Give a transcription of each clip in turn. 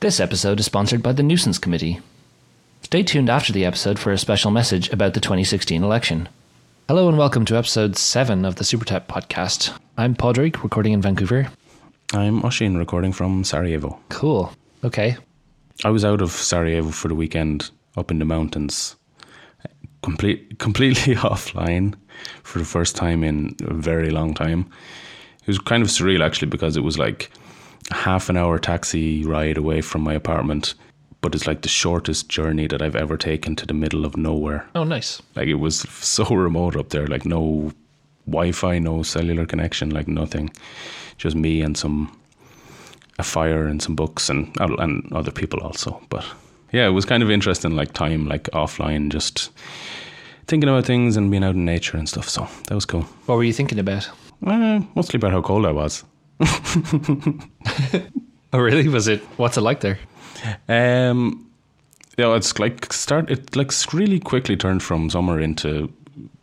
This episode is sponsored by the Nuisance Committee. Stay tuned after the episode for a special message about the 2016 election. Hello and welcome to episode 7 of the Supertop podcast. I'm Padraig, recording in Vancouver. I'm Oisín, recording from Sarajevo. Cool. Okay. I was out of Sarajevo for the weekend, up in the mountains, complete, completely offline for the first time in a very long time. It was kind of surreal actually because it was like half an hour taxi ride away from my apartment, but it's like the shortest journey that I've ever taken to the middle of nowhere. Oh, nice. Like it was so remote up there, like no Wi-Fi, no cellular connection, like nothing. Just me and some a fire and some books and and other people also. But yeah, it was kind of interesting, like time, like offline, just thinking about things and being out in nature and stuff. So that was cool. What were you thinking about? Uh, mostly about how cold I was. Oh, really? Was it? What's it like there? Um, yeah, it's like start. It like really quickly turned from summer into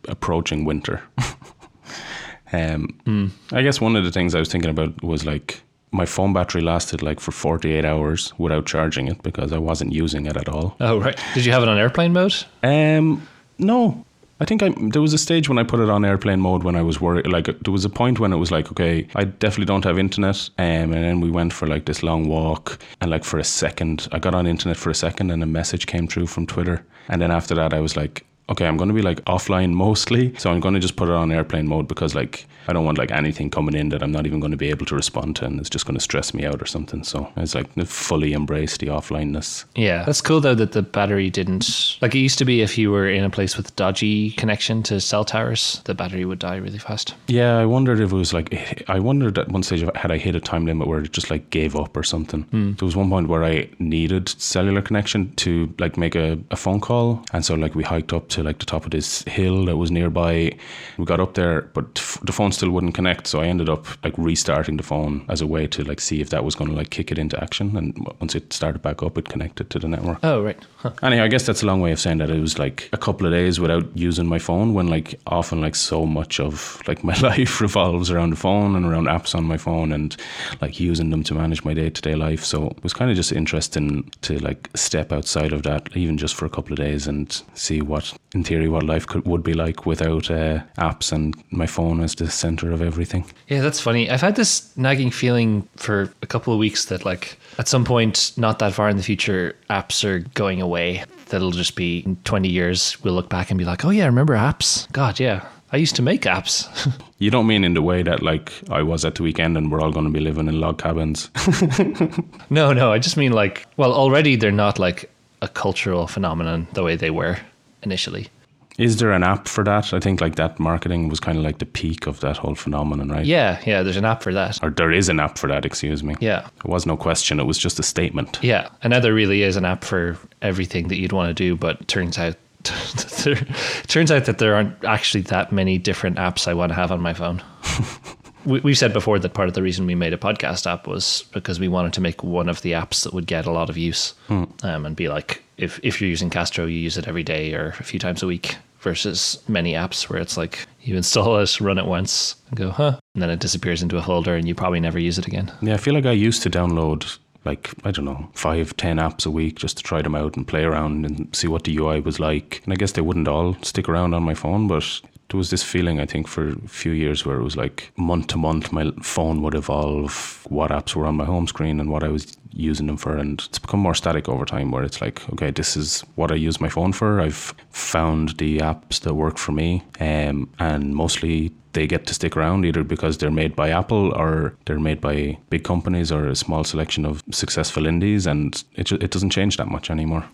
approaching winter. um, I guess one of the things I was thinking about was like my phone battery lasted like for 48 hours without charging it because I wasn't using it at all. Oh, right. Did you have it on airplane mode? Um, no, I think I there was a stage when I put it on airplane mode when I was worried. Like there was a point when it was like, okay, I definitely don't have internet. Um, and then we went for like this long walk, and like for a second, I got on internet for a second, and a message came through from Twitter. And then after that, I was like, okay, I'm going to be like offline mostly, so I'm going to just put it on airplane mode because like I don't want like anything coming in that I'm not even going to be able to respond to, and it's just going to stress me out or something. So it's like fully embrace the offlineness. Yeah. That's cool, though, that the battery didn't. Like, it used to be if you were in a place with dodgy connection to cell towers, the battery would die really fast. Yeah, I wondered if it was like I wondered at one stage had I hit a time limit where it just like gave up or something. Hmm. There was one point where I needed cellular connection to like make a, a phone call, and so like we hiked up to like the top of this hill that was nearby. We got up there, but f- the phone still wouldn't connect, so I ended up like restarting the phone as a way to like see if that was going to like kick it into action. And once it started back up, it connected to the network. Oh, right. Huh. Anyhow, I guess that's a long way of saying that it was like a couple of days without using my phone when like often like so much of like my life revolves around the phone and around apps on my phone and like using them to manage my day to day life. So it was kind of just interesting to like step outside of that even just for a couple of days and see what in theory what life could would be like without uh, apps and my phone as the center of everything. Yeah, that's funny. I've had this nagging feeling for a couple of weeks that, like, at some point, not that far in the future, apps are going away. That'll just be in 20 years, we'll look back and be like, oh, yeah, remember apps? God, yeah. I used to make apps. You don't mean in the way that like I was at the weekend and we're all going to be living in log cabins. no, no, I just mean like, well, already they're not like a cultural phenomenon the way they were initially. Is there an app for that? I think like that marketing was kind of like the peak of that whole phenomenon, right? Yeah, yeah, there's an app for that. Or there is an app for that, excuse me. Yeah. There was no question, it was just a statement. Yeah, and now there really is an app for everything that you'd want to do, but turns out there, turns out that there aren't actually that many different apps I want to have on my phone. we, we've said before that part of the reason we made a podcast app was because we wanted to make one of the apps that would get a lot of use um, and be like, if if you're using Castro, you use it every day or a few times a week. Versus many apps where it's like you install it, run it once, and go, huh, and then it disappears into a folder, and you probably never use it again. Yeah, I feel like I used to download like, I don't know, five, ten apps a week just to try them out and play around and see what the UI was like. And I guess they wouldn't all stick around on my phone, but there was this feeling, I think, for a few years where it was like month to month, my phone would evolve what apps were on my home screen and what I was using them for. And it's become more static over time where it's like, okay, this is what I use my phone for. I've found the apps that work for me. Um, and mostly they get to stick around either because they're made by Apple or they're made by big companies or a small selection of successful indies. And it, it doesn't change that much anymore.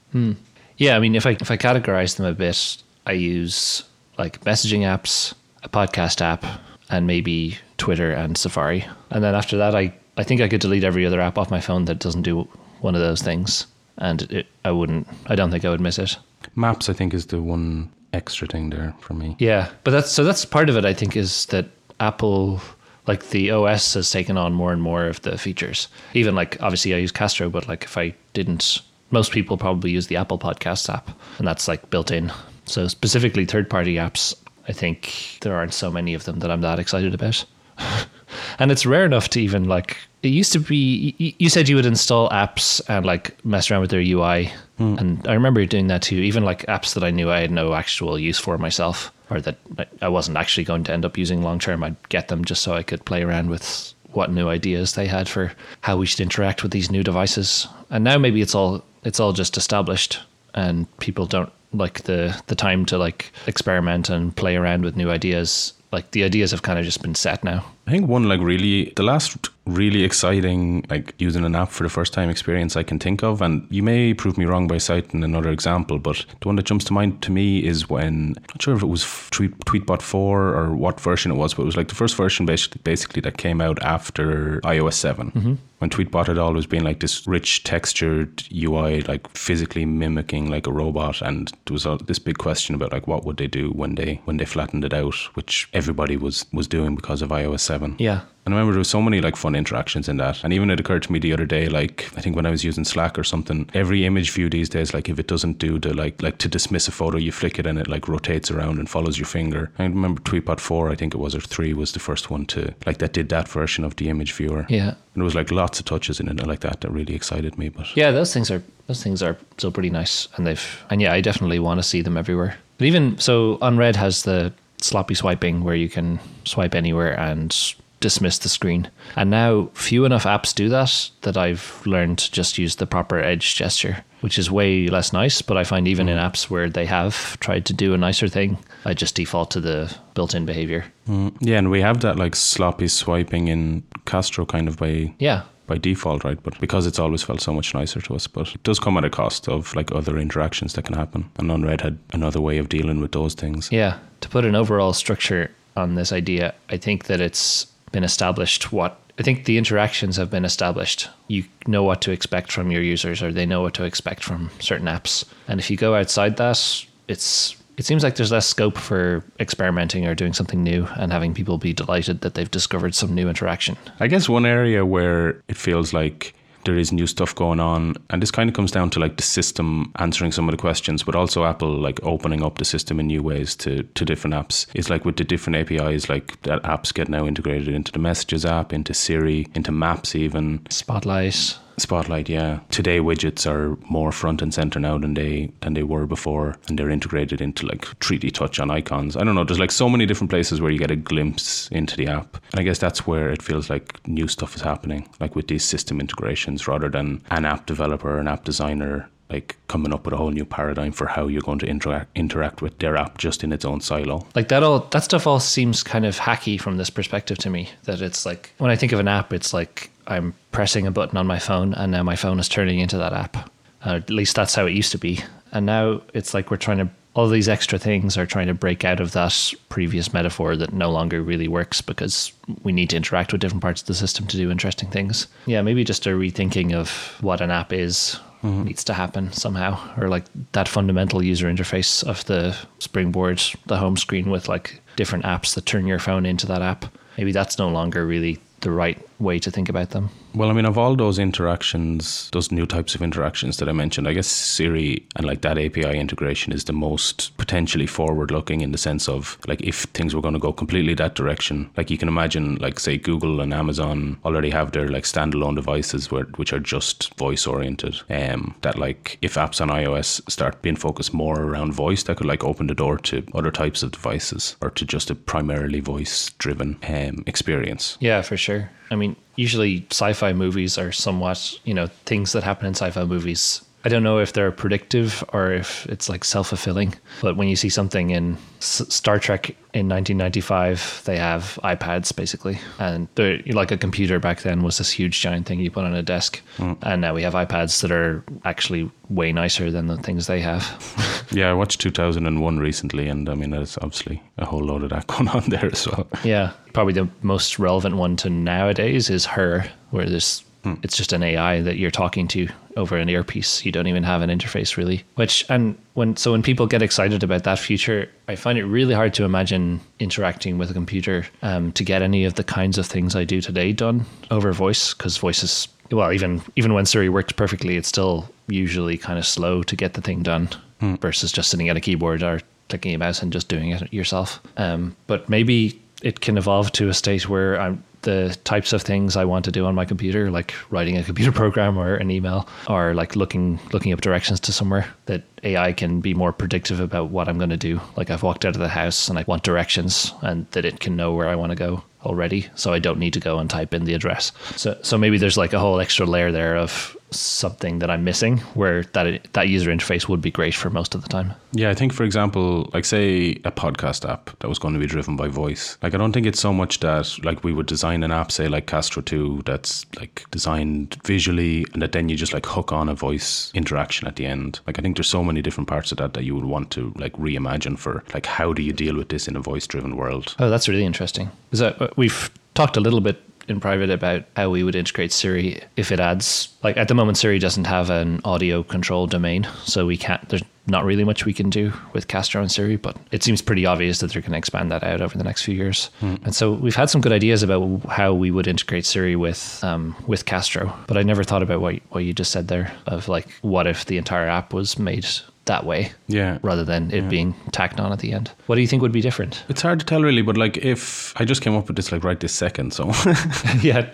Yeah, I mean, if I if I categorize them a bit, I use like messaging apps, a podcast app, and maybe Twitter and Safari. And then after that, I I think I could delete every other app off my phone that doesn't do one of those things, and it, I wouldn't. I don't think I would miss it. Maps, I think, is the one extra thing there for me. Yeah, but that's so that's part of it. I think is that Apple, like the OS, has taken on more and more of the features. Even like obviously I use Castro, but like if I didn't, most people probably use the Apple Podcasts app, and that's like built in. So specifically third party apps, I think there aren't so many of them that I'm that excited about. and it's rare enough to even like it used to be you said you would install apps and like mess around with their ui hmm. and i remember doing that too. Even like apps that i knew i had no actual use for myself or that I- i wasn't actually going to end up using long term i'd get them just so i could play around with what new ideas they had for how we should interact with these new devices. And now maybe it's all it's all just established and people don't like the the time to like experiment and play around with new ideas. Like the ideas have kind of just been set now. I think one like really the last really exciting like using an app for the first time experience I can think of, and you may prove me wrong by citing another example, but the one that jumps to mind to me is when I'm not sure if it was Tweet, Tweetbot four or what version it was, but it was like the first version basically basically that came out after iOS 7 mm-hmm. When Tweetbot had always been like this rich textured UI, like physically mimicking like a robot, and there was all this big question about like what would they do when they when they flattened it out, which everybody was was doing because of iOS seven. yeah And I remember there was so many like fun interactions in that. And even it occurred to me the other day, like I think when I was using Slack or something, every image view these days, like if it doesn't do the like like to dismiss a photo, you flick it and it like rotates around and follows your finger. I remember Tweetbot four, I think it was or three was the first one to like that did that version of the image viewer. yeah And there was like lots of touches in it like that that really excited me. But yeah those things are those things are still pretty nice and they've and yeah i definitely want to see them everywhere but even so unread has the sloppy swiping where you can swipe anywhere and dismiss the screen and now few enough apps do that that i've learned to just use the proper edge gesture which is way less nice but i find even in mm-hmm. apps where they have tried to do a nicer thing i just default to the built-in behavior mm, yeah, and we have that like sloppy swiping in Castro kind of by yeah by default, right? But because it's always felt so much nicer to us, but it does come at a cost of like other interactions that can happen. And Unread had another way of dealing with those things. Yeah, to put an overall structure on this idea, I think that it's been established what I think the interactions have been established. You know what to expect from your users or they know what to expect from certain apps. And if you go outside that, it's it seems like there's less scope for experimenting or doing something new and having people be delighted that they've discovered some new interaction. I guess one area where it feels like there is new stuff going on and this kind of comes down to like the system answering some of the questions but also apple like opening up the system in new ways to to different apps is like with the different apis like that apps get now integrated into the messages app into siri into maps even Spotlight. Spotlight, yeah. Today widgets are more front and center now than they than they were before, and they're integrated into like 3D touch on icons. I don't know. There's like so many different places where you get a glimpse into the app, and I guess that's where it feels like new stuff is happening, like with these system integrations, rather than an app developer, an app designer. Like coming up with a whole new paradigm for how you're going to interact interact with their app just in its own silo. like that all that stuff all seems kind of hacky from this perspective to me that it's like when i think of an app it's like i'm pressing a button on my phone and now my phone is turning into that app. Uh, at least that's how it used to be. And now it's like we're trying to all these extra things are trying to break out of that previous metaphor that no longer really works because we need to interact with different parts of the system to do interesting things. Yeah maybe just a rethinking of what an app is needs to happen somehow or like that fundamental user interface of the springboard the home screen with like different apps that turn your phone into that app. Maybe that's no longer really the right way to think about them Well, I mean, of all those interactions, those new types of interactions that I mentioned, I guess Siri and like that API integration is the most potentially forward looking in the sense of like if things were going to go completely that direction, like you can imagine, like say Google and Amazon already have their like standalone devices where which are just voice oriented. Um, that like if apps on iOS start being focused more around voice, that could like open the door to other types of devices or to just a primarily voice driven um, experience. Yeah, for sure. I mean, usually sci-fi movies are somewhat, you know, things that happen in sci-fi movies. I don't know if they're predictive or if it's like self-fulfilling, but when you see something in S- Star Trek in 1995, they have iPads basically, and they're like a computer back then was this huge giant thing you put on a desk, hmm. and now we have iPads that are actually way nicer than the things they have. Yeah, I watched 2001 recently, and I mean, there's obviously a whole load of that going on there as well. Yeah, probably the most relevant one to nowadays is her, where there's it's just an AI that you're talking to over an earpiece. You don't even have an interface really. Which and when so when people get excited about that future, I find it really hard to imagine interacting with a computer um, to get any of the kinds of things I do today done over voice because voice is well even even when Siri worked perfectly, it's still usually kind of slow to get the thing done versus just sitting at a keyboard or clicking a mouse and just doing it yourself. Um, but maybe it can evolve to a state where I'm the types of things I want to do on my computer, like writing a computer program or an email, or like looking looking up directions to somewhere, that AI can be more predictive about what I'm going to do. Like I've walked out of the house and I want directions, and that it can know where I want to go already, so I don't need to go and type in the address. So so maybe there's like a whole extra layer there of something that I'm missing, where that that user interface would be great for most of the time. Yeah, I think for example, like say a podcast app that was going to be driven by voice. Like I don't think it's so much that like we would design an app, say like Castro 2, that's like designed visually and that then you just like hook on a voice interaction at the end. Like I think there's so many different parts of that that you would want to like reimagine for like how do you deal with this in a voice driven world? Oh, that's really interesting. Is that uh, we've talked a little bit in private about how we would integrate Siri if it adds like at the moment Siri doesn't have an audio control domain, so we can't there's not really much we can do with Castro and Siri, but it seems pretty obvious that they're going to expand that out over the next few years. Mm. And so we've had some good ideas about how we would integrate Siri with um, with Castro, but I never thought about what what you just said there of like what if the entire app was made that way. Yeah. Rather than it yeah. being tacked on at the end. What do you think would be different? It's hard to tell really, but like if I just came up with this like right this second, so yeah.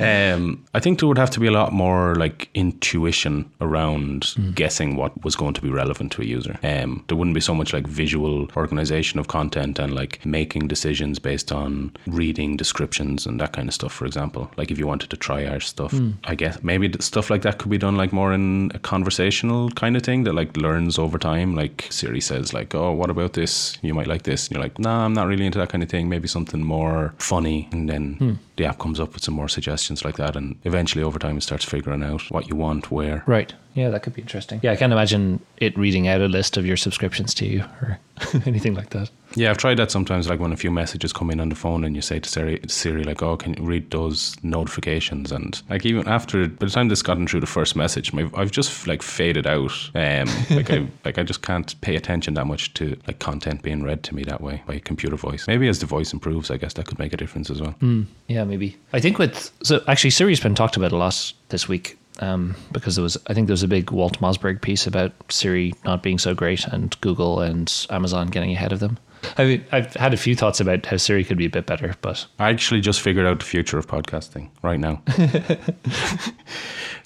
um, I think there would have to be a lot more like intuition around mm. guessing what was going to be relevant to a user. Um, there wouldn't be so much like visual organization of content and like making decisions based on reading descriptions and that kind of stuff. For example, like if you wanted to try our stuff, mm. I guess maybe stuff like that could be done like more in a conversational kind of thing that like learns over time. Like Siri says, like, "Oh, what about this? You might like this." And you're like, "Nah, I'm not really into that kind of thing. Maybe something more funny." And then hmm. The app comes up with some more suggestions like that, and eventually over time it starts figuring out what you want where. Right. Yeah, that could be interesting. Yeah, I can't imagine it reading out a list of your subscriptions to you or anything like that. Yeah, I've tried that sometimes, like when a few messages come in on the phone and you say to Siri, Siri like, oh, can you read those notifications? And like even after, by the time this gotten through the first message, I've just like faded out. Um, like I like I just can't pay attention that much to like content being read to me that way by computer voice. Maybe as the voice improves, I guess that could make a difference as well. Mm, yeah, maybe. I think with so actually Siri's been talked about a lot this week um, because there was I think there was a big Walt Mossberg piece about Siri not being so great and Google and Amazon getting ahead of them. I mean, I've had a few thoughts about how Siri could be a bit better, but I actually just figured out the future of podcasting right now.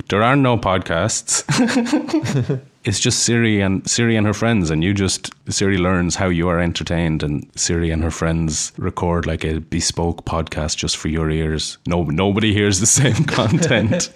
there are no podcasts. it's just Siri and Siri and her friends, and you just Siri learns how you are entertained, and Siri and her friends record like a bespoke podcast just for your ears. No, nobody hears the same content.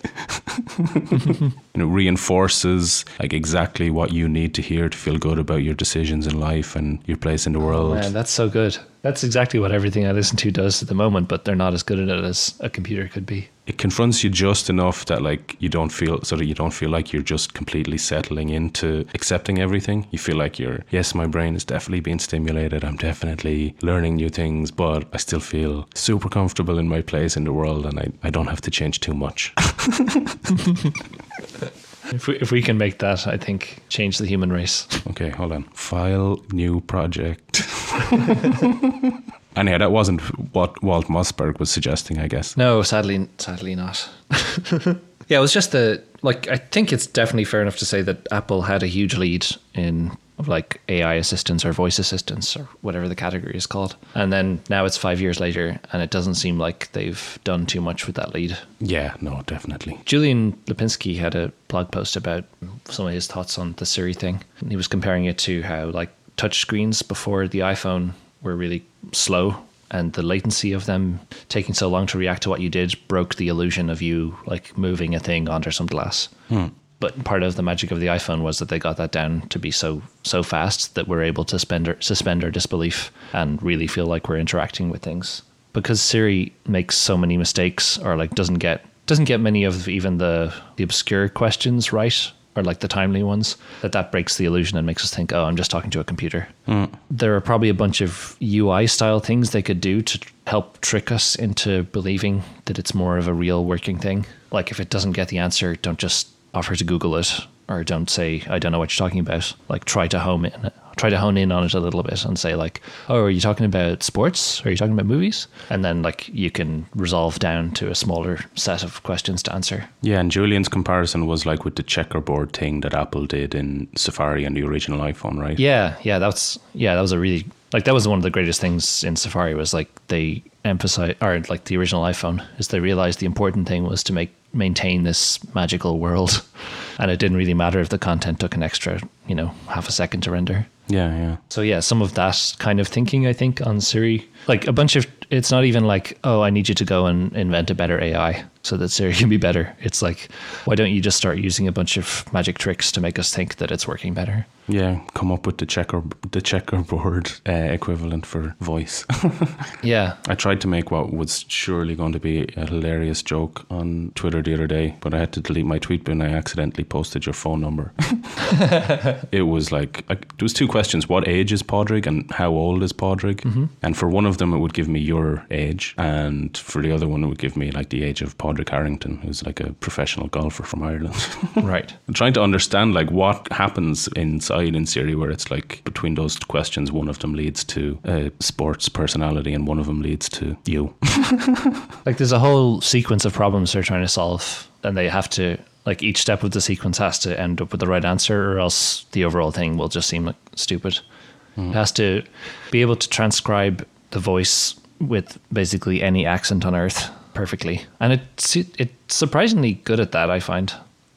and it reinforces like exactly what you need to hear to feel good about your decisions in life and your place in the world. Oh, man, that's so good. That's exactly what everything I listen to does at the moment, but they're not as good at it as a computer could be. It confronts you just enough that like you don't feel so that you don't feel like you're just completely settling into accepting everything. You feel like you're yes, my brain is definitely being stimulated. I'm definitely learning new things, but I still feel super comfortable in my place in the world and I, I don't have to change too much. If we, if we can make that, I think change the human race. Okay, hold on. File new project. Anyhow, that wasn't what Walt Mossberg was suggesting, I guess. No, sadly, sadly not. yeah, it was just the like. I think it's definitely fair enough to say that Apple had a huge lead in of like AI assistants or voice assistants or whatever the category is called. And then now it's five years later, and it doesn't seem like they've done too much with that lead. Yeah, no, definitely. Julian Lepinski had a blog post about some of his thoughts on the Siri thing. He was comparing it to how like touch screens before the iPhone were really slow and the latency of them taking so long to react to what you did broke the illusion of you like moving a thing under some glass. Hmm but part of the magic of the iPhone was that they got that down to be so so fast that we're able to spend our, suspend our disbelief and really feel like we're interacting with things. Because Siri makes so many mistakes, or like doesn't get doesn't get many of even the the obscure questions right, or like the timely ones. That that breaks the illusion and makes us think, oh, I'm just talking to a computer. Mm. There are probably a bunch of UI style things they could do to help trick us into believing that it's more of a real working thing. Like if it doesn't get the answer, don't just offer to Google it or don't say I don't know what you're talking about. Like try to home in, try to hone in on it a little bit and say like, oh, are you talking about sports? Are you talking about movies? And then like you can resolve down to a smaller set of questions to answer. Yeah, and Julian's comparison was like with the checkerboard thing that Apple did in Safari and the original iPhone, right? Yeah, yeah, that's yeah, that was a really Like that was one of the greatest things in Safari was like they emphasize or like the original iPhone is they realized the important thing was to make maintain this magical world, and it didn't really matter if the content took an extra you know half a second to render. Yeah, yeah. So yeah, some of that kind of thinking I think on Siri, like a bunch of it's not even like oh I need you to go and invent a better AI so that Siri can be better. It's like why don't you just start using a bunch of magic tricks to make us think that it's working better? Yeah, come up with the checker the checkerboard uh, equivalent for voice. Yeah, I tried to make what was surely going to be a hilarious joke on Twitter the other day, but I had to delete my tweet when I accidentally posted your phone number. it was like, like there was two questions: what age is Padraig and how old is Padraig? And for one of them, it would give me your age, and for the other one, it would give me like the age of Padraig Harrington, who's like a professional golfer from Ireland. right. I'm trying to understand like what happens inside in Siri where it's like between those questions one of them leads to a sports personality and one of them leads to you. Like there's a whole sequence of problems they're trying to solve, and they have to like each step of the sequence has to end up with the right answer, or else the overall thing will just seem like stupid. It mm-hmm. has to be able to transcribe the voice with basically any accent on earth perfectly, and it's it's surprisingly good at that. I find.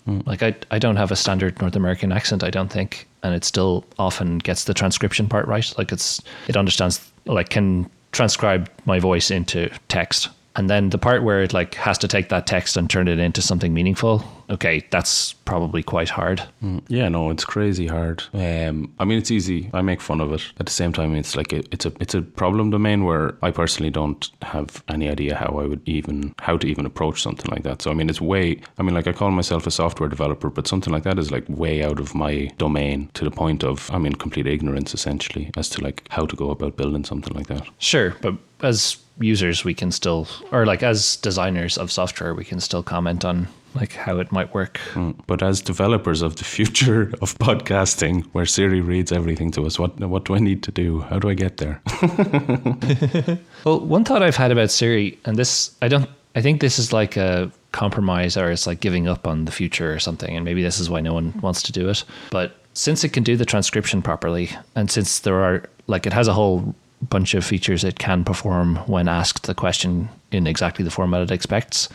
Hmm. Like I I don't have a standard North American accent. I don't think, and it still often gets the transcription part right. Like it's it understands like can transcribe my voice into text and then the part where it like has to take that text and turn it into something meaningful okay that's probably quite hard Mm, Yeah, no, it's crazy hard. Um, I mean, it's easy. I make fun of it. At the same time, it's like a, it's a it's a problem domain where I personally don't have any idea how I would even how to even approach something like that. So I mean, it's way. I mean, like I call myself a software developer, but something like that is like way out of my domain to the point of I'm in complete ignorance essentially as to like how to go about building something like that. sure but as users we can still or like as designers of software we can still comment on like how it might work Mm. But as developers of the future of podcasting, where Siri reads everything to us, what what do I need to do? How do I get there? Well, one thought I've had about Siri, and this I don't, I think this is like a compromise, or it's like giving up on the future or something, and maybe this is why no one wants to do it. But since it can do the transcription properly, and since there are like it has a whole bunch of features it can perform when asked the question in exactly the format it expects.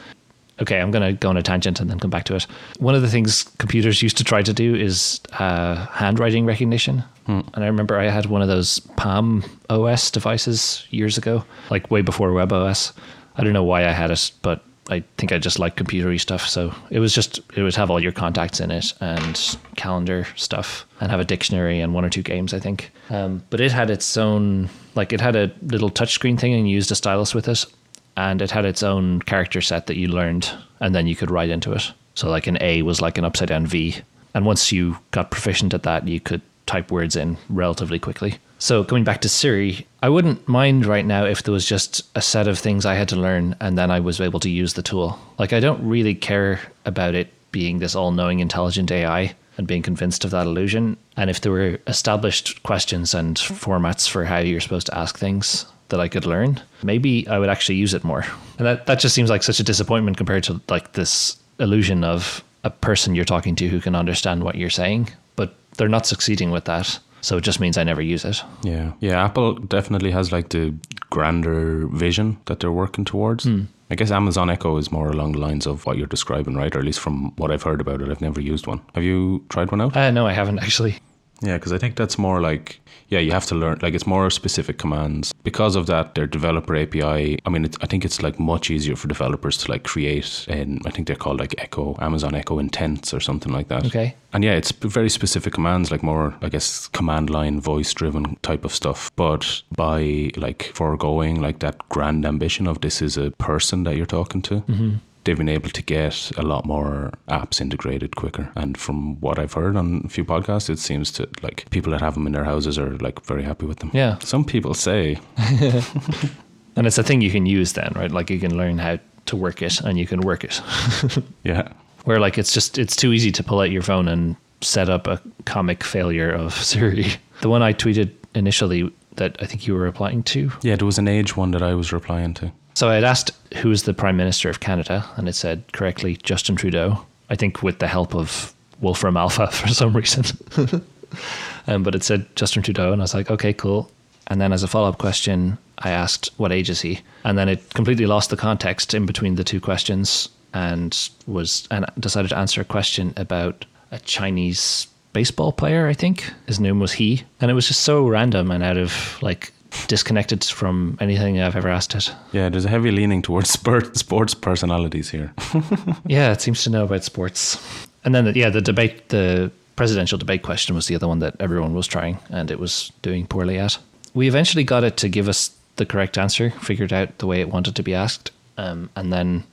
Okay, I'm going to go on a tangent and then come back to it. One of the things computers used to try to do is uh, handwriting recognition. And I remember I had one of those Palm OS devices years ago, like way before Web OS. I don't know why I had it, but I think I just like computery stuff. So it was just, it would have all your contacts in it and calendar stuff and have a dictionary and one or two games, I think. Um, but it had its own, like, it had a little touchscreen thing and you used a stylus with it and it had its own character set that you learned and then you could write into it. So like an A was like an upside down V. And once you got proficient at that, you could type words in relatively quickly. So going back to Siri, I wouldn't mind right now if there was just a set of things I had to learn and then I was able to use the tool. Like I don't really care about it being this all-knowing intelligent AI and being convinced of that illusion. And if there were established questions and formats for how you're supposed to ask things, that I could learn, maybe I would actually use it more. And that, that just seems like such a disappointment compared to like this illusion of a person you're talking to who can understand what you're saying. But they're not succeeding with that. So it just means I never use it. Yeah. Yeah, Apple definitely has like the grander vision that they're working towards. I guess Amazon Echo is more along the lines of what you're describing, right? Or at least from what I've heard about it. I've never used one. Have you tried one out? Uh, no, I haven't actually. Yeah, because I think that's more like, yeah, you have to learn, like, it's more specific commands. Because of that, their developer API, I mean, it's, I think it's like much easier for developers to like create, and I think they're called like Echo, Amazon Echo Intents or something like that. Okay. And yeah, it's very specific commands, like more, I guess, command line, voice driven type of stuff. But by like foregoing like that grand ambition of this is a person that you're talking to, mm-hmm. They've been able to get a lot more apps integrated quicker. And from what I've heard on a few podcasts, it seems to like people that have them in their houses are like very happy with them. Yeah. Some people say, And it's a thing you can use then, right? Like you can learn how to work it and you can work it. yeah, Where like it's just it's too easy to pull out your phone and set up a comic failure of Siri. The one I tweeted initially that I think you were replying to. yeah, there was an age one that I was replying to. So I had asked who is the Prime Minister of Canada, and it said correctly Justin Trudeau. I think with the help of Wolfram Alpha for some reason. um, but it said Justin Trudeau, and I was like, okay, cool. And then as a follow up question, I asked, What age is he? And then it completely lost the context in between the two questions and was and decided to answer a question about a Chinese baseball player, I think. His name was he. And it was just so random and out of like disconnected from anything I've ever asked it. Yeah, there's a heavy leaning towards sport, sports personalities here. yeah, it seems to know about sports. And then, the, yeah, the debate, the presidential debate question was the other one that everyone was trying and it was doing poorly at. We eventually got it to give us the correct answer, figured out the way it wanted to be asked, um, and then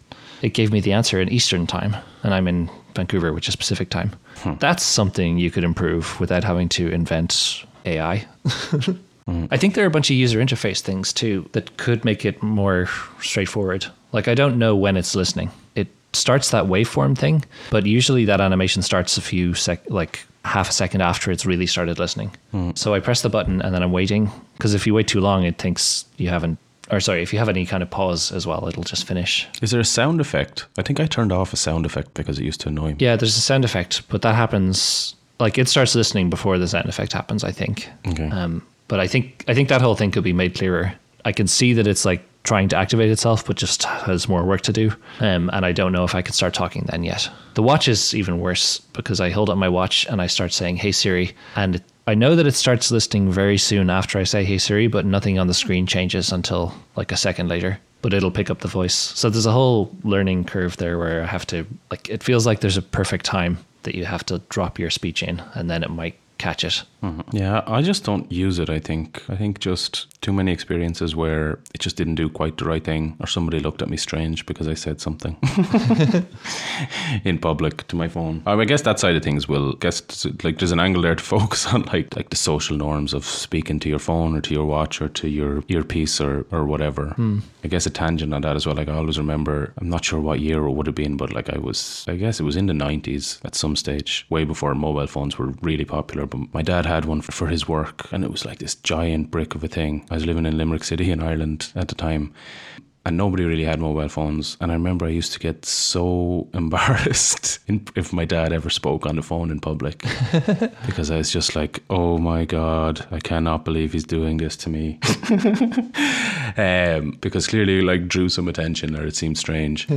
it gave me the answer in Eastern time, and I'm in Vancouver, which is Pacific time. Hmm. That's something you could improve without having to invent AI. mm. I think there are a bunch of user interface things too that could make it more straightforward. Like I don't know when it's listening. It starts that waveform thing, but usually that animation starts a few sec like half a second after it's really started listening. Mm. So I press the button and then I'm waiting because if you wait too long, it thinks you haven't. Or sorry, if you have any kind of pause as well, it'll just finish. Is there a sound effect? I think I turned off a sound effect because it used to annoy me. Yeah, there's a sound effect, but that happens like it starts listening before the sound effect happens. I think. Okay. Um, but I think I think that whole thing could be made clearer. I can see that it's like trying to activate itself, but just has more work to do. Um, and I don't know if I can start talking then yet. The watch is even worse because I hold up my watch and I start saying, Hey Siri. And I know that it starts listening very soon after I say, Hey Siri, but nothing on the screen changes until like a second later. But it'll pick up the voice. So there's a whole learning curve there where I have to, like, it feels like there's a perfect time that you have to drop your speech in and then it might catch it. Mm-hmm. Yeah, I just don't use it. I think I think just too many experiences where it just didn't do quite the right thing, or somebody looked at me strange because I said something in public to my phone. I guess that side of things will guess like there's an angle there to focus on like like the social norms of speaking to your phone or to your watch or to your earpiece or or whatever. Mm. I guess a tangent on that as well. Like I always remember, I'm not sure what year it would have been, but like I was, I guess it was in the 90s at some stage, way before mobile phones were really popular. But my dad had one for, his work, and it was like this giant brick of a thing. I was living in Limerick City in Ireland at the time, and nobody really had mobile phones. And I remember I used to get so embarrassed if my dad ever spoke on the phone in public because I was just like, oh my God, I cannot believe he's doing this to me. um, because clearly, like, drew some attention or it seemed strange.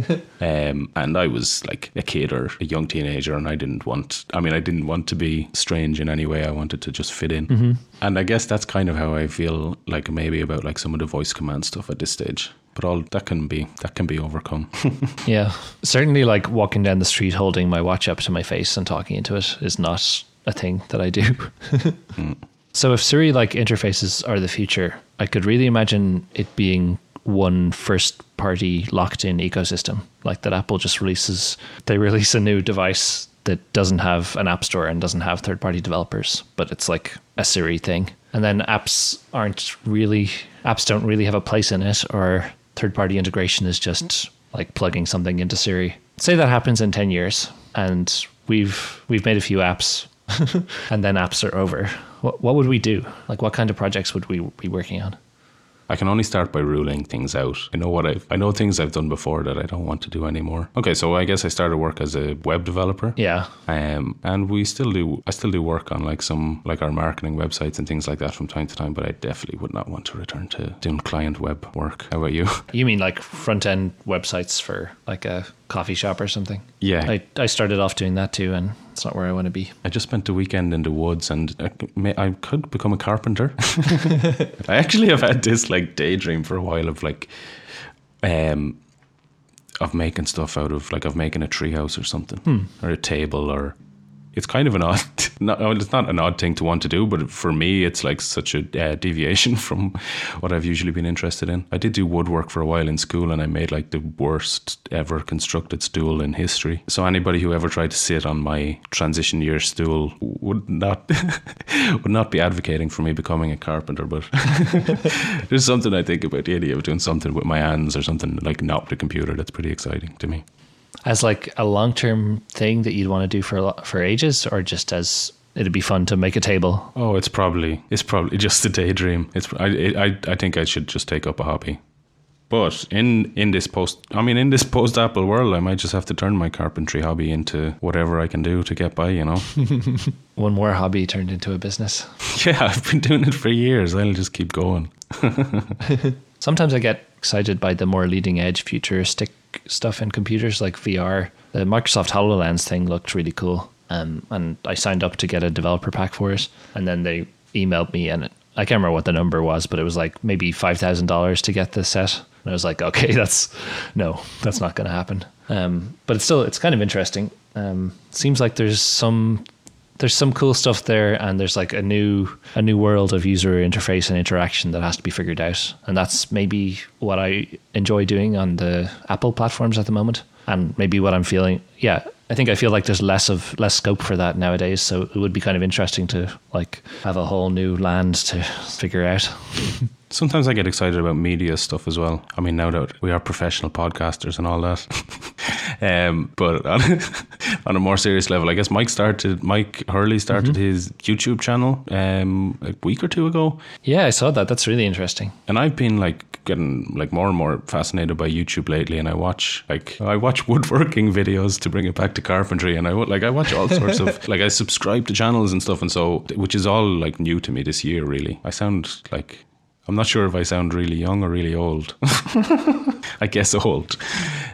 Um, and I was like a kid or a young teenager, and I didn't want, I mean, I didn't want to be strange in any way. I wanted to just fit in. Mm-hmm. And I guess that's kind of how I feel like maybe about like some of the voice command stuff at this stage but all that can be that can be overcome. yeah, certainly. Like walking down the street holding my watch up to my face and talking into it is not a thing that I do. mm. So if Siri like interfaces are the future, I could really imagine it being one first party locked in ecosystem like that Apple just releases they release a new device that doesn't have an app store and doesn't have third party developers but it's like a Siri thing and then apps aren't really apps don't really have a place in it or third party integration is just like plugging something into Siri. Say that happens in 10 years and we've we've made a few apps and then apps are over. What what would we do? Like what kind of projects would we be working on? I can only start by ruling things out. I know what I've, I know things I've done before that I don't want to do anymore. Okay, so I guess I started work as a web developer. Yeah. Um, and we still do, I still do work on like some, like our marketing websites and things like that from time to time, but I definitely would not want to return to doing client web work. How about you? You mean like front end websites for like a coffee shop or something? Yeah. I, I started off doing that too, and it's not where I want to be. I just spent the weekend in the woods and I, I could become a carpenter. I actually have had this like daydream for a while of like, um, of making stuff out of like of making a treehouse or something hmm. or a table or it's kind of an odd not it's not an odd thing to want to do but for me it's like such a uh, deviation from what I've usually been interested in. I did do woodwork for a while in school and I made like the worst ever constructed stool in history. So anybody who ever tried to sit on my transition year stool would not would not be advocating for me becoming a carpenter but there's something I think about the idea of doing something with my hands or something like not a computer that's pretty exciting to me as like a long term thing that you'd want to do for for ages, or just as it'd be fun to make a table? Oh, it's probably it's probably just a daydream. It's I I I think I should just take up a hobby. But in in this post, I mean, in this post Apple world, I might just have to turn my carpentry hobby into whatever I can do to get by. You know. One more hobby turned into a business. yeah, I've been doing it for years. I'll just keep going. Sometimes I get excited by the more leading edge futuristic stuff in computers like VR. The Microsoft HoloLens thing looked really cool. Um, and I signed up to get a developer pack for it. And then they emailed me, and I can't remember what the number was, but it was like maybe $5,000 to get the set. And I was like, okay, that's no, that's not going to happen. Um, but it's still, it's kind of interesting. Um, seems like there's some there's some cool stuff there and there's like a new a new world of user interface and interaction that has to be figured out. And that's maybe what i enjoy doing on the apple platforms at the moment. And maybe what i'm feeling yeah i think i feel like there's less of less scope for that nowadays. So it would be kind of interesting to like have a whole new land to figure out Sometimes I get excited about media stuff as well. I mean, now that we are professional podcasters and all that. um, but on, on, a more serious level, I guess Mike started, Mike Hurley started mm-hmm. his YouTube channel um, a week or two ago. Yeah, I saw that. That's really interesting. And I've been like getting like more and more fascinated by YouTube lately. And I watch like, I watch woodworking videos to bring it back to carpentry. And I like, I watch all sorts of, like, I subscribe to channels and stuff. And so, which is all like new to me this year, really. I sound like I'm not sure if I sound really young or really old. I guess old.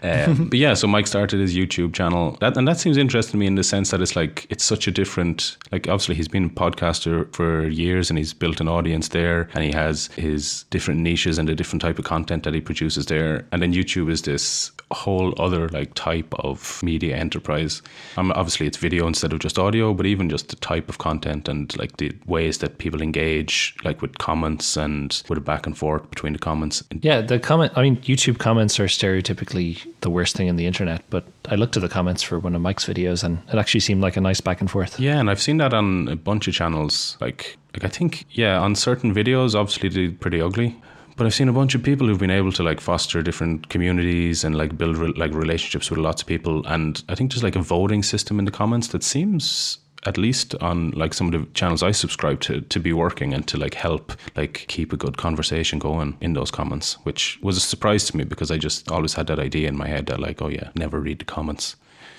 Um, but yeah, so Mike started his YouTube channel, that, and that seems interesting to me in the sense that it's like it's such a different. Like obviously he's been a podcaster for years and he's built an audience there, and he has his different niches and the different type of content that he produces there. And then YouTube is this whole other like type of media enterprise. Um, obviously it's video instead of just audio, but even just the type of content and like the ways that people engage, like with comments and with a back and forth between the comments. Yeah, the comment. I mean, YouTube comments are stereotypically the worst thing in the internet, but I looked at the comments for one of Mike's videos, and it actually seemed like a nice back and forth. Yeah, and I've seen that on a bunch of channels. Like, like I think, yeah, on certain videos, obviously they're pretty ugly but I've seen a bunch of people who've been able to like foster different communities and like build re- like relationships with lots of people. And I think there's like a voting system in the comments that seems at least on like some of the channels I subscribe to to be working and to like help like keep a good conversation going in those comments, which was a surprise to me because I just always had that idea in my head that like, oh yeah, never read the comments.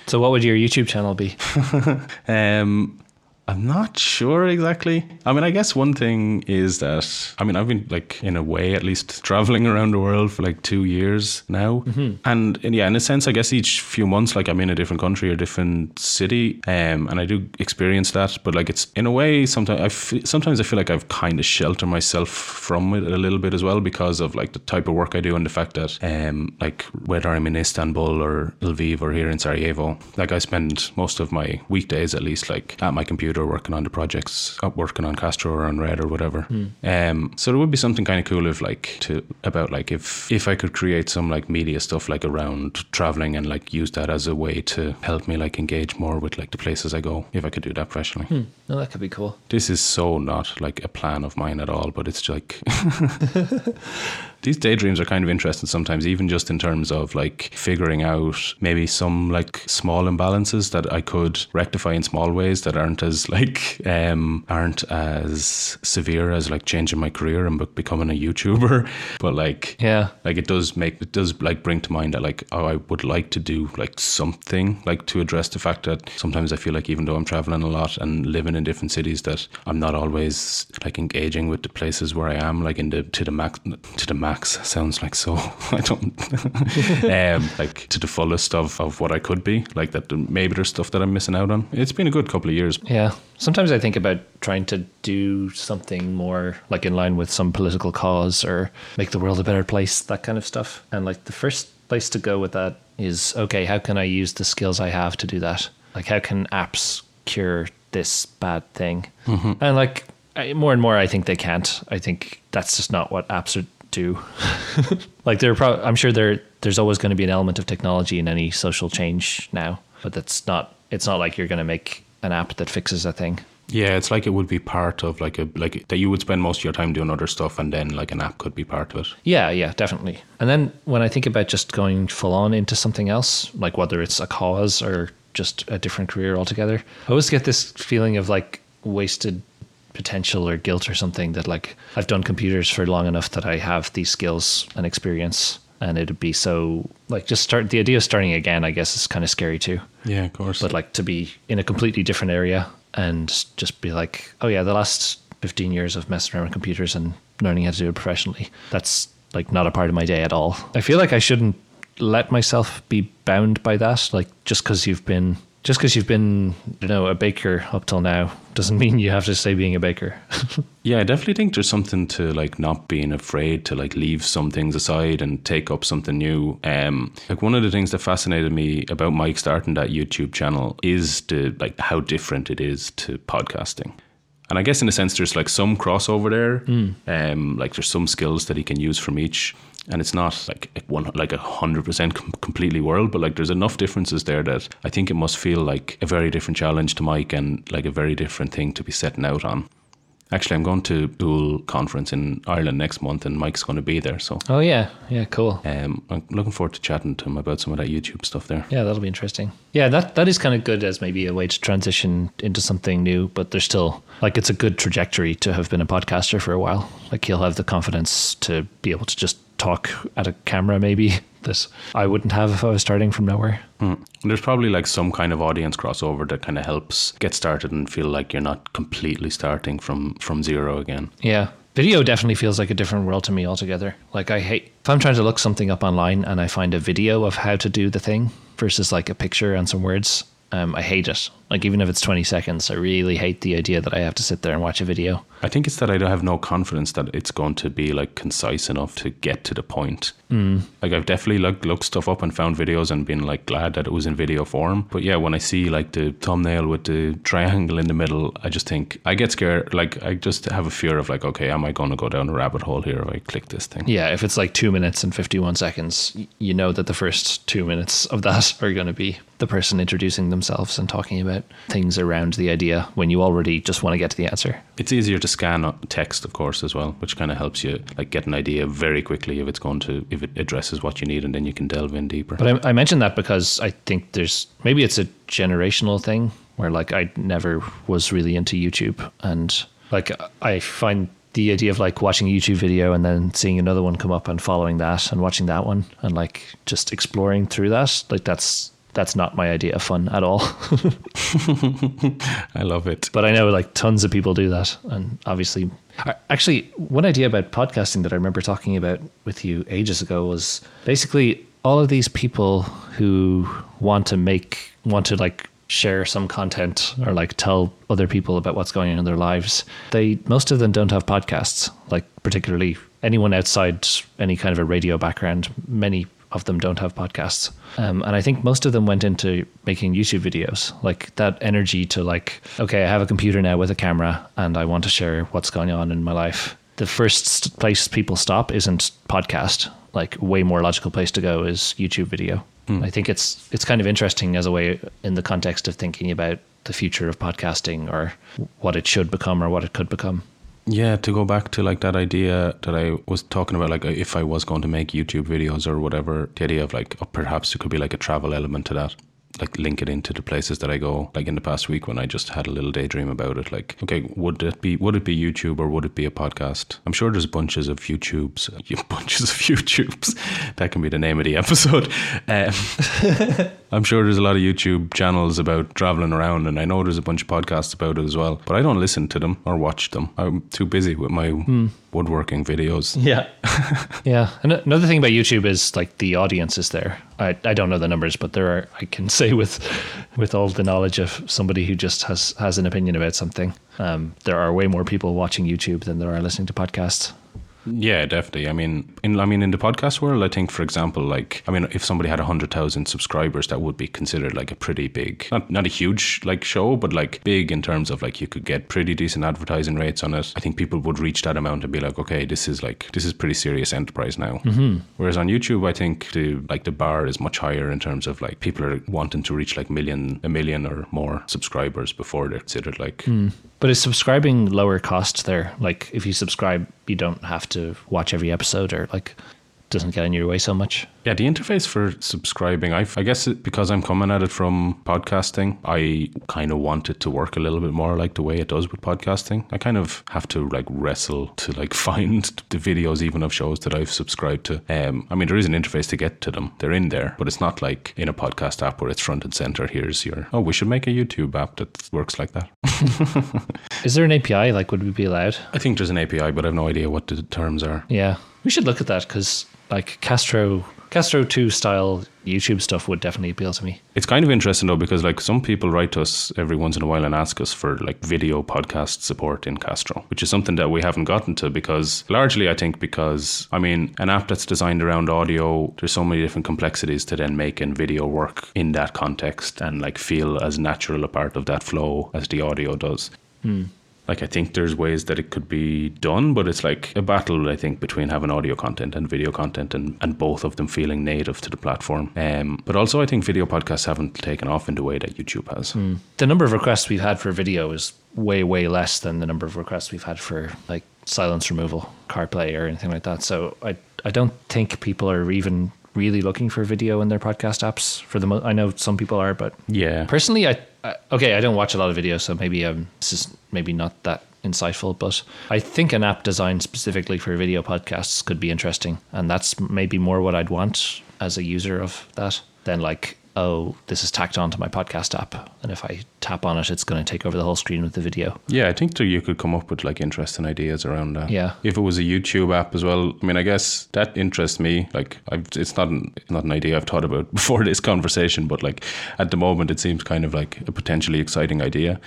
So what would your YouTube channel be? um, I'm not sure exactly. I mean, I guess one thing is that I mean, I've been like in a way at least traveling around the world for like two years now, mm-hmm. and, and, yeah, in a sense, I guess each few months, like I'm in a different country or different city, um, and I do experience that. But like, it's in a way sometimes I f- sometimes I feel like I've kind of sheltered myself from it a little bit as well because of like the type of work I do and the fact that um, like whether I'm in Istanbul or Lviv or here in Sarajevo, like I spend most of my weekdays at least like at my computer computer working on the projects, up working on Castro or Unread or whatever. Mm. Um, so it would be something kind of cool if like to about like if if I could create some like media stuff like around traveling and like use that as a way to help me like engage more with like the places I go. If I could do that professionally, hmm. no, that could be cool. This is so not like a plan of mine at all, but it's like these daydreams are kind of interesting sometimes, even just in terms of like figuring out maybe some like small imbalances that I could rectify in small ways that aren't as like um aren't as severe as like changing my career and becoming a YouTuber. But like yeah, like it does make it does like bring to mind that like oh I would like to do like something like to address the fact that sometimes I feel like even though I'm traveling a lot and living in different cities that I'm not always like engaging with the places where I am like in the to the max to the max max sounds like so I don't um, like to the fullest of, of what I could be. Like that maybe there's stuff that I'm missing out on. It's been a good couple of years. Yeah. Sometimes I think about trying to do something more like in line with some political cause or make the world a better place that kind of stuff. And like the first place to go with that is okay how can I use the skills I have to do that? Like how can apps cure this bad thing? Mm-hmm. and like I, more and more I think they can't. I think that's just not what apps are do. like there, pro- I'm sure there there's always going to be an element of technology in any social change now, but that's not. It's not like you're going to make an app that fixes a thing. Yeah, it's like it would be part of like a like that you would spend most of your time doing other stuff, and then like an app could be part of it. Yeah, yeah, definitely. And then when I think about just going full on into something else, like whether it's a cause or just a different career altogether, I always get this feeling of like wasted potential or guilt or something that like I've done computers for long enough that I have these skills and experience and it'd be so like just start the idea of starting again. I guess is kind of scary too. Yeah, of course. But like to be in a completely different area and just be like, oh yeah, the last 15 years of messing around with computers and learning how to do it professionally. That's like not a part of my day at all. I feel like I shouldn't let myself be bound by that. Like just because you've been just because you've been, you know, a baker up till now doesn't mean you have to stay being a baker. yeah, I definitely think there's something to like not being afraid to like leave some things aside and take up something new. Um, like one of the things that fascinated me about Mike starting that YouTube channel is the like how different it is to podcasting. And I guess in a sense, there's like some crossover there. Mm. Um, like there's some skills that he can use from each and it's not like one like a hundred percent completely world, but like there's enough differences there that I think it must feel like a very different challenge to Mike and like a very different thing to be setting out on. Actually, I'm going to Úll conference in Ireland next month, and Mike's going to be there. So, oh yeah, yeah, cool. Um, I'm looking forward to chatting to him about some of that YouTube stuff there. Yeah, that'll be interesting. Yeah, that that is kind of good as maybe a way to transition into something new, but there's still like it's a good trajectory to have been a podcaster for a while. Like he'll have the confidence to be able to just talk at a camera maybe that I wouldn't have if I was starting from nowhere. Mm. There's probably like some kind of audience crossover that kind of helps get started and feel like you're not completely starting from from zero again. Yeah. Video definitely feels like a different world to me altogether. Like I hate if I'm trying to look something up online and I find a video of how to do the thing versus like a picture and some words, um, I hate it. Like even if it's 20 seconds, I really hate the idea that I have to sit there and watch a video. I think it's that I don't have no confidence that it's going to be like concise enough to get to the point. Mm. Like I've definitely like looked stuff up and found videos and been like glad that it was in video form. But yeah, when I see like the thumbnail with the triangle in the middle, I just think I get scared. Like I just have a fear of like, okay, am I going to go down a rabbit hole here if I click this thing? Yeah, if it's like two minutes and 51 seconds, you know that the first two minutes of that are going to be the person introducing themselves and talking about things around the idea when you already just want to get to the answer. It's easier to scan text, of course, as well, which kind of helps you like get an idea very quickly if it's going to if it addresses what you need, and then you can delve in deeper. But I, I mentioned that because I think there's maybe it's a generational thing where like I never was really into YouTube, and like I find the idea of like watching a YouTube video and then seeing another one come up and following that and watching that one and like just exploring through that, like that's that's not my idea of fun at all. I love it. But I know like tons of people do that. And obviously, actually, one idea about podcasting that I remember talking about with you ages ago was basically all of these people who want to make, want to like share some content or like tell other people about what's going on in their lives. They, most of them don't have podcasts, like particularly anyone outside any kind of a radio background. Many of them don't have podcasts. Um, and I think most of them went into making YouTube videos, like that energy to like, okay, I have a computer now with a camera and I want to share what's going on in my life. The first place people stop isn't podcast. Like way more logical place to go is YouTube video. Mm. I think it's it's kind of interesting as a way in the context of thinking about the future of podcasting or what it should become or what it could become. Yeah, to go back to like that idea that I was talking about, like if I was going to make YouTube videos or whatever, the idea of like oh, perhaps it could be like a travel element to that like link it into the places that I go. Like in the past week when I just had a little daydream about it. Like, okay, would it be would it be YouTube or would it be a podcast? I'm sure there's bunches of YouTubes, bunches of YouTubes. that can be the name of the episode. Um, I'm sure there's a lot of YouTube channels about traveling around, and I know there's a bunch of podcasts about it as well. But I don't listen to them or watch them. I'm too busy with my mm. Woodworking videos. Yeah, yeah. And another thing about YouTube is like the audience is there. I, I don't know the numbers, but there are. I can say with with all the knowledge of somebody who just has has an opinion about something. Um, there are way more people watching YouTube than there are listening to podcasts. Yeah, definitely. I mean, in I mean, in the podcast world, I think, for example, like I mean, if somebody had hundred thousand subscribers, that would be considered like a pretty big, not not a huge like show, but like big in terms of like you could get pretty decent advertising rates on it. I think people would reach that amount and be like, okay, this is like this is pretty serious enterprise now. Mm-hmm. Whereas on YouTube, I think the like the bar is much higher in terms of like people are wanting to reach like million, a million or more subscribers before they're considered like. Mm. But is subscribing lower cost there? Like if you subscribe, you don't have to watch every episode or like doesn't get in your way so much. Yeah, the interface for subscribing, I, I guess it, because I'm coming at it from podcasting, I kind of want it to work a little bit more like the way it does with podcasting. I kind of have to like wrestle to like find the videos even of shows that I've subscribed to. Um, I mean, there is an interface to get to them. They're in there, but it's not like in a podcast app where it's front and center. Here's your, oh, we should make a YouTube app that works like that. Is there an API? Like, would we be allowed? I think there's an API, but I have no idea what the terms are. Yeah, we should look at that because like Castro Castro 2 style YouTube stuff would definitely appeal to me. It's kind of interesting though because like some people write to us every once in a while and ask us for like video podcast support in Castro, which is something that we haven't gotten to because largely I think because I mean an app that's designed around audio, there's so many different complexities to then make in video work in that context and like feel as natural a part of that flow as the audio does. Hmm. Like I think there's ways that it could be done, but it's like a battle I think between having audio content and video content, and, and both of them feeling native to the platform. Um, but also I think video podcasts haven't taken off in the way that YouTube has. The number of requests we've had for video is way way less than the number of requests we've had for like silence removal, CarPlay, or anything like that. So I I don't think people are even really looking for video in their podcast apps. For the mo- I know some people are, but Yeah, Personally, I, I okay, I don't watch a lot of videos, so maybe um, this is maybe not that insightful. But I think an app designed specifically for video podcasts could be interesting, and that's maybe more what I'd want as a user of that than like, oh, this is tacked onto my podcast app, and if I tap on it, it's going to take over the whole screen with the video. yeah. I think you could come up with like interesting ideas around that. Yeah. If it was a YouTube app as well, I mean, I guess that interests me. Like, I've, it's not an, it's not an idea I've thought about before this conversation, but like at the moment, it seems kind of like a potentially exciting idea.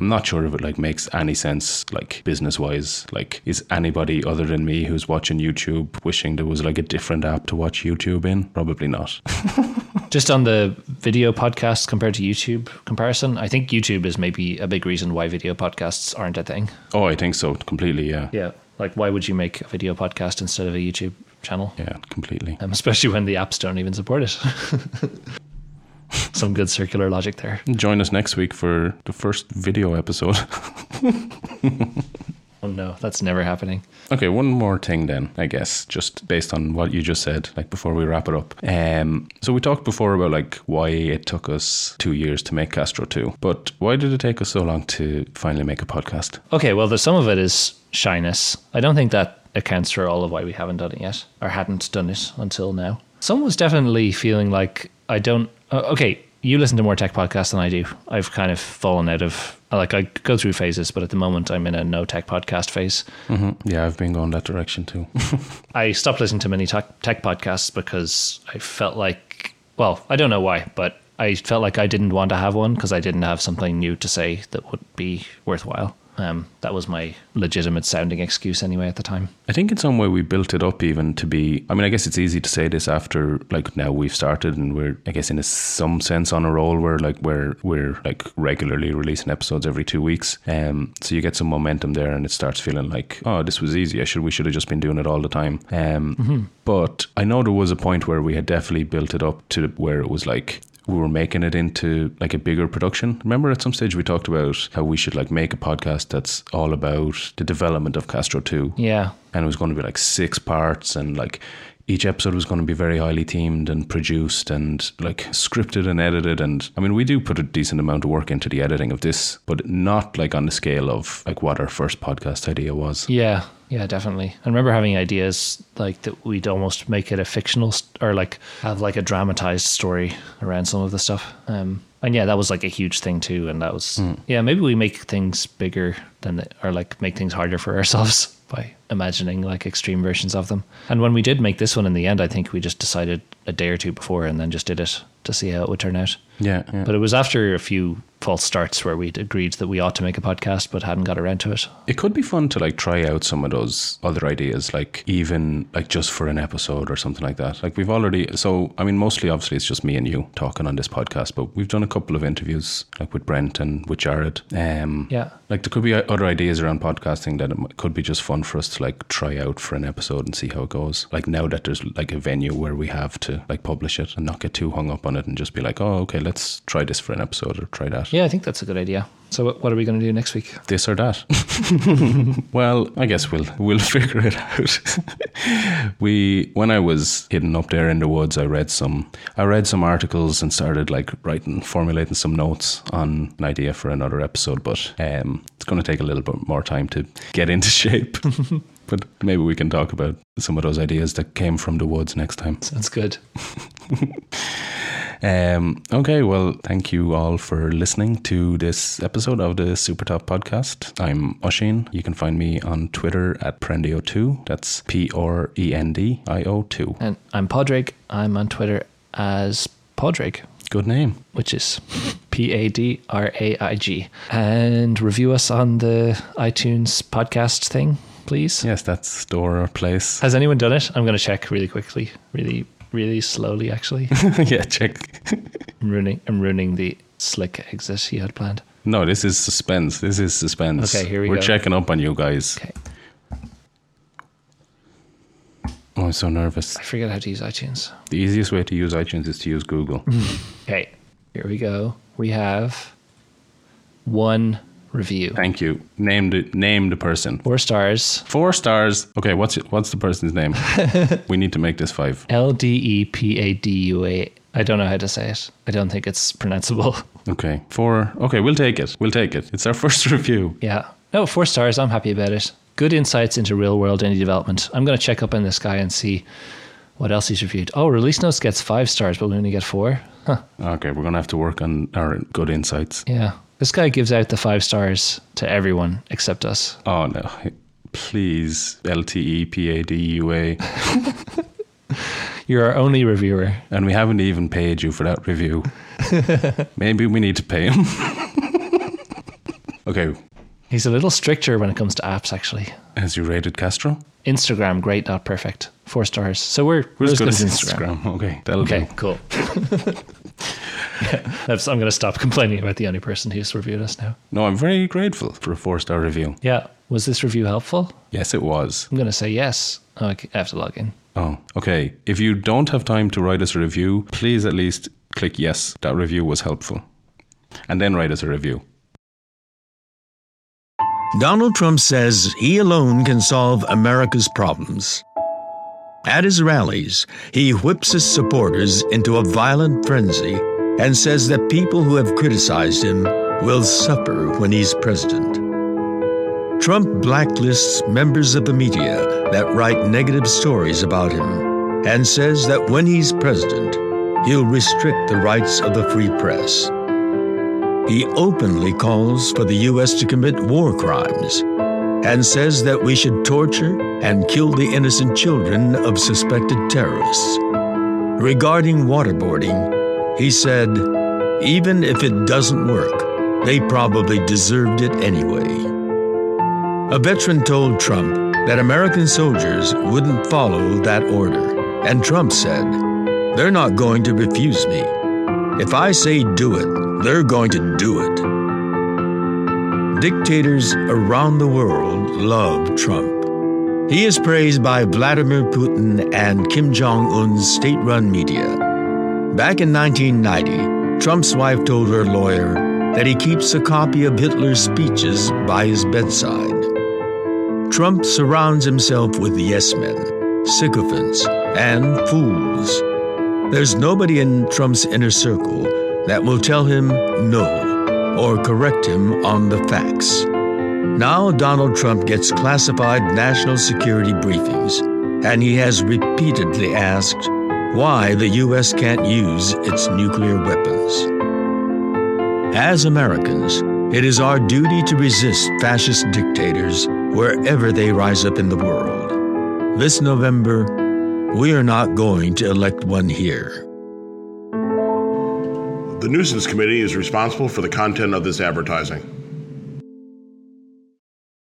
I'm not sure if it like makes any sense, like business wise. Like, is anybody other than me who's watching YouTube wishing there was like a different app to watch YouTube in? Probably not. Just on the video podcast compared to YouTube comparison, I think YouTube is maybe a big reason why video podcasts aren't a thing. oh, I think so. Completely. Yeah. Yeah. Like, why would you make a video podcast instead of a YouTube channel? Yeah. Completely. Um, especially when the apps don't even support it. Some good circular logic there. Join us next week for the first video episode. Oh no, that's never happening. Okay, one more thing then, I guess, just based on what you just said, like before we wrap it up. Um, so we talked before about like why it took us two years to make Castro 2, but why did it take us so long to finally make a podcast? Okay, well, there's some of it is shyness. I don't think that accounts for all of why we haven't done it yet, or hadn't done it until now. Some was definitely feeling like I don't. Uh, okay, you listen to more tech podcasts than I do. I've kind of fallen out of. Like I go through phases, but at the moment I'm in a no tech podcast phase. hmm Yeah, I've been going that direction too. I stopped listening to many tech, tech podcasts because I felt like, well, I don't know why, but I felt like I didn't want to have one because I didn't have something new to say that would be worthwhile. Um, that was my legitimate sounding excuse anyway at the time. I think in some way we built it up even to be. I mean, I guess it's easy to say this after like now we've started and we're, I guess, in a, some sense on a roll where like we're we're like regularly releasing episodes every two weeks. Um, so you get some momentum there, and it starts feeling like, oh, this was easy. I should we should have just been doing it all the time. Um, but I know there was a point where we had definitely built it up to where it was like we were making it into like a bigger production. Remember at some stage we talked about how we should like make a podcast that's all about the development of Castro 2 Yeah. and it was going to be like six parts and like each episode was going to be very highly themed and produced and like scripted and edited and i mean we do put a decent amount of work into the editing of this but not like on the scale of like what our first podcast idea was Yeah. Yeah, definitely. I remember having ideas like that we'd almost make it a fictional st- or like have like a dramatized story around some of the stuff. Um, and yeah, that was like a huge thing too. And that was, yeah, maybe we make things bigger than, they, or like make things harder for ourselves by imagining like extreme versions of them. And when we did make this one in the end, I think we just decided a day or two before and then just did it to see how it would turn out. Yeah, yeah. But it was after a few false starts where we'd agreed that we ought to make a podcast but hadn't got around to it. it could be fun to like try out some of those other ideas like even like just for an episode or something like that like we've already so i mean mostly obviously it's just me and you talking on this podcast but we've done a couple of interviews like with brent and with jared um Yeah. like there could be other ideas around podcasting that it could be just fun for us to like try out for an episode and see how it goes like now that there's like a venue where we have to like publish it and not get too hung up on it and just be like oh okay let's try this for an episode or try that. Yeah, I think that's a good idea. So, what are we going to do next week? This or that. well, I guess we'll we'll figure it out. we when I was hidden up there in the woods, I read some I read some articles and started like writing, formulating some notes on an idea for another episode. But um, it's going to take a little bit more time to get into shape. But maybe we can talk about some of those ideas that came from the woods next time. Sounds good. Um, okay, well, thank you all for listening to this episode of the Supertop Podcast. I'm Oisín. You can find me on Twitter at Prendio2. That's P R E N D I O 2. And I'm Padraig. I'm on Twitter as Padraig, Good name. which is P A D R A I G. And review us on the iTunes podcast thing, please. Yes, that's store or place. Has anyone done it? I'm going to check really quickly, really, really slowly. Actually, yeah, check. I'm ruining. I'm ruining the slick exit you had planned. No, this is suspense. This is suspense. Okay, here we We're go. checking up on you guys. Okay, Oh, I'm so nervous. I forget how to use iTunes. The easiest way to use iTunes is to use Google. Okay, here we go. We have one review, Thank you. Name the name the person. four stars. Four stars. Okay, what's what's the person's name? we need to make this five. L D E P A D U A. I don't know how to say it. I don't think it's pronounceable. Okay, four. Okay, we'll take it. We'll take it. It's our first review. yeah. No, four stars. I'm happy about it. Good insights into real world indie development. I'm going to check up on this guy and see what else he's reviewed. Oh, Release Notes gets five stars, but we only get four. Huh. Okay, we're gonna have to work on our good insights. Yeah. This guy gives out the five stars to everyone except us. Oh no, please, L T E P A D U A, You're our only reviewer. and we haven't even paid you for that review. Maybe we need to pay him. okay, He's a little stricter when it comes to apps, actually. has you rated Castro? Instagram, great, not perfect. Four stars. So we're, We're we're as good as Instagram. Instagram. Okay, that'll Okay, do. cool. yeah, that's, I'm going to stop complaining about the only person who's reviewed us now. No, I'm very grateful for a four star review. Yeah, was this review helpful? Yes, it was. I'm going to say yes. Oh, I have to log in. Oh, okay. If you don't have time to write us a review, please at least click yes, that review was helpful. And then write us a review. Donald Trump says he alone can solve America's problems. At his rallies, he whips his supporters into a violent frenzy and says that people who have criticized him will suffer when he's president. Trump blacklists members of the media that write negative stories about him and says that when he's president, he'll restrict the rights of the free press. He openly calls for the U.S. to commit war crimes and says that we should torture and kill the innocent children of suspected terrorists. Regarding waterboarding, he said, even if it doesn't work, they probably deserved it anyway. A veteran told Trump that American soldiers wouldn't follow that order, and Trump said, They're not going to refuse me. If I say do it, they're going to do it. Dictators around the world love Trump. He is praised by Vladimir Putin and Kim Jong un's state run media. Back in 1990, Trump's wife told her lawyer that he keeps a copy of Hitler's speeches by his bedside. Trump surrounds himself with yes men, sycophants, and fools. There's nobody in Trump's inner circle that will tell him no or correct him on the facts. Now Donald Trump gets classified national security briefings, and he has repeatedly asked why the U.S. can't use its nuclear weapons. As Americans, it is our duty to resist fascist dictators wherever they rise up in the world. This November, we are not going to elect one here. The Nuisance Committee is responsible for the content of this advertising.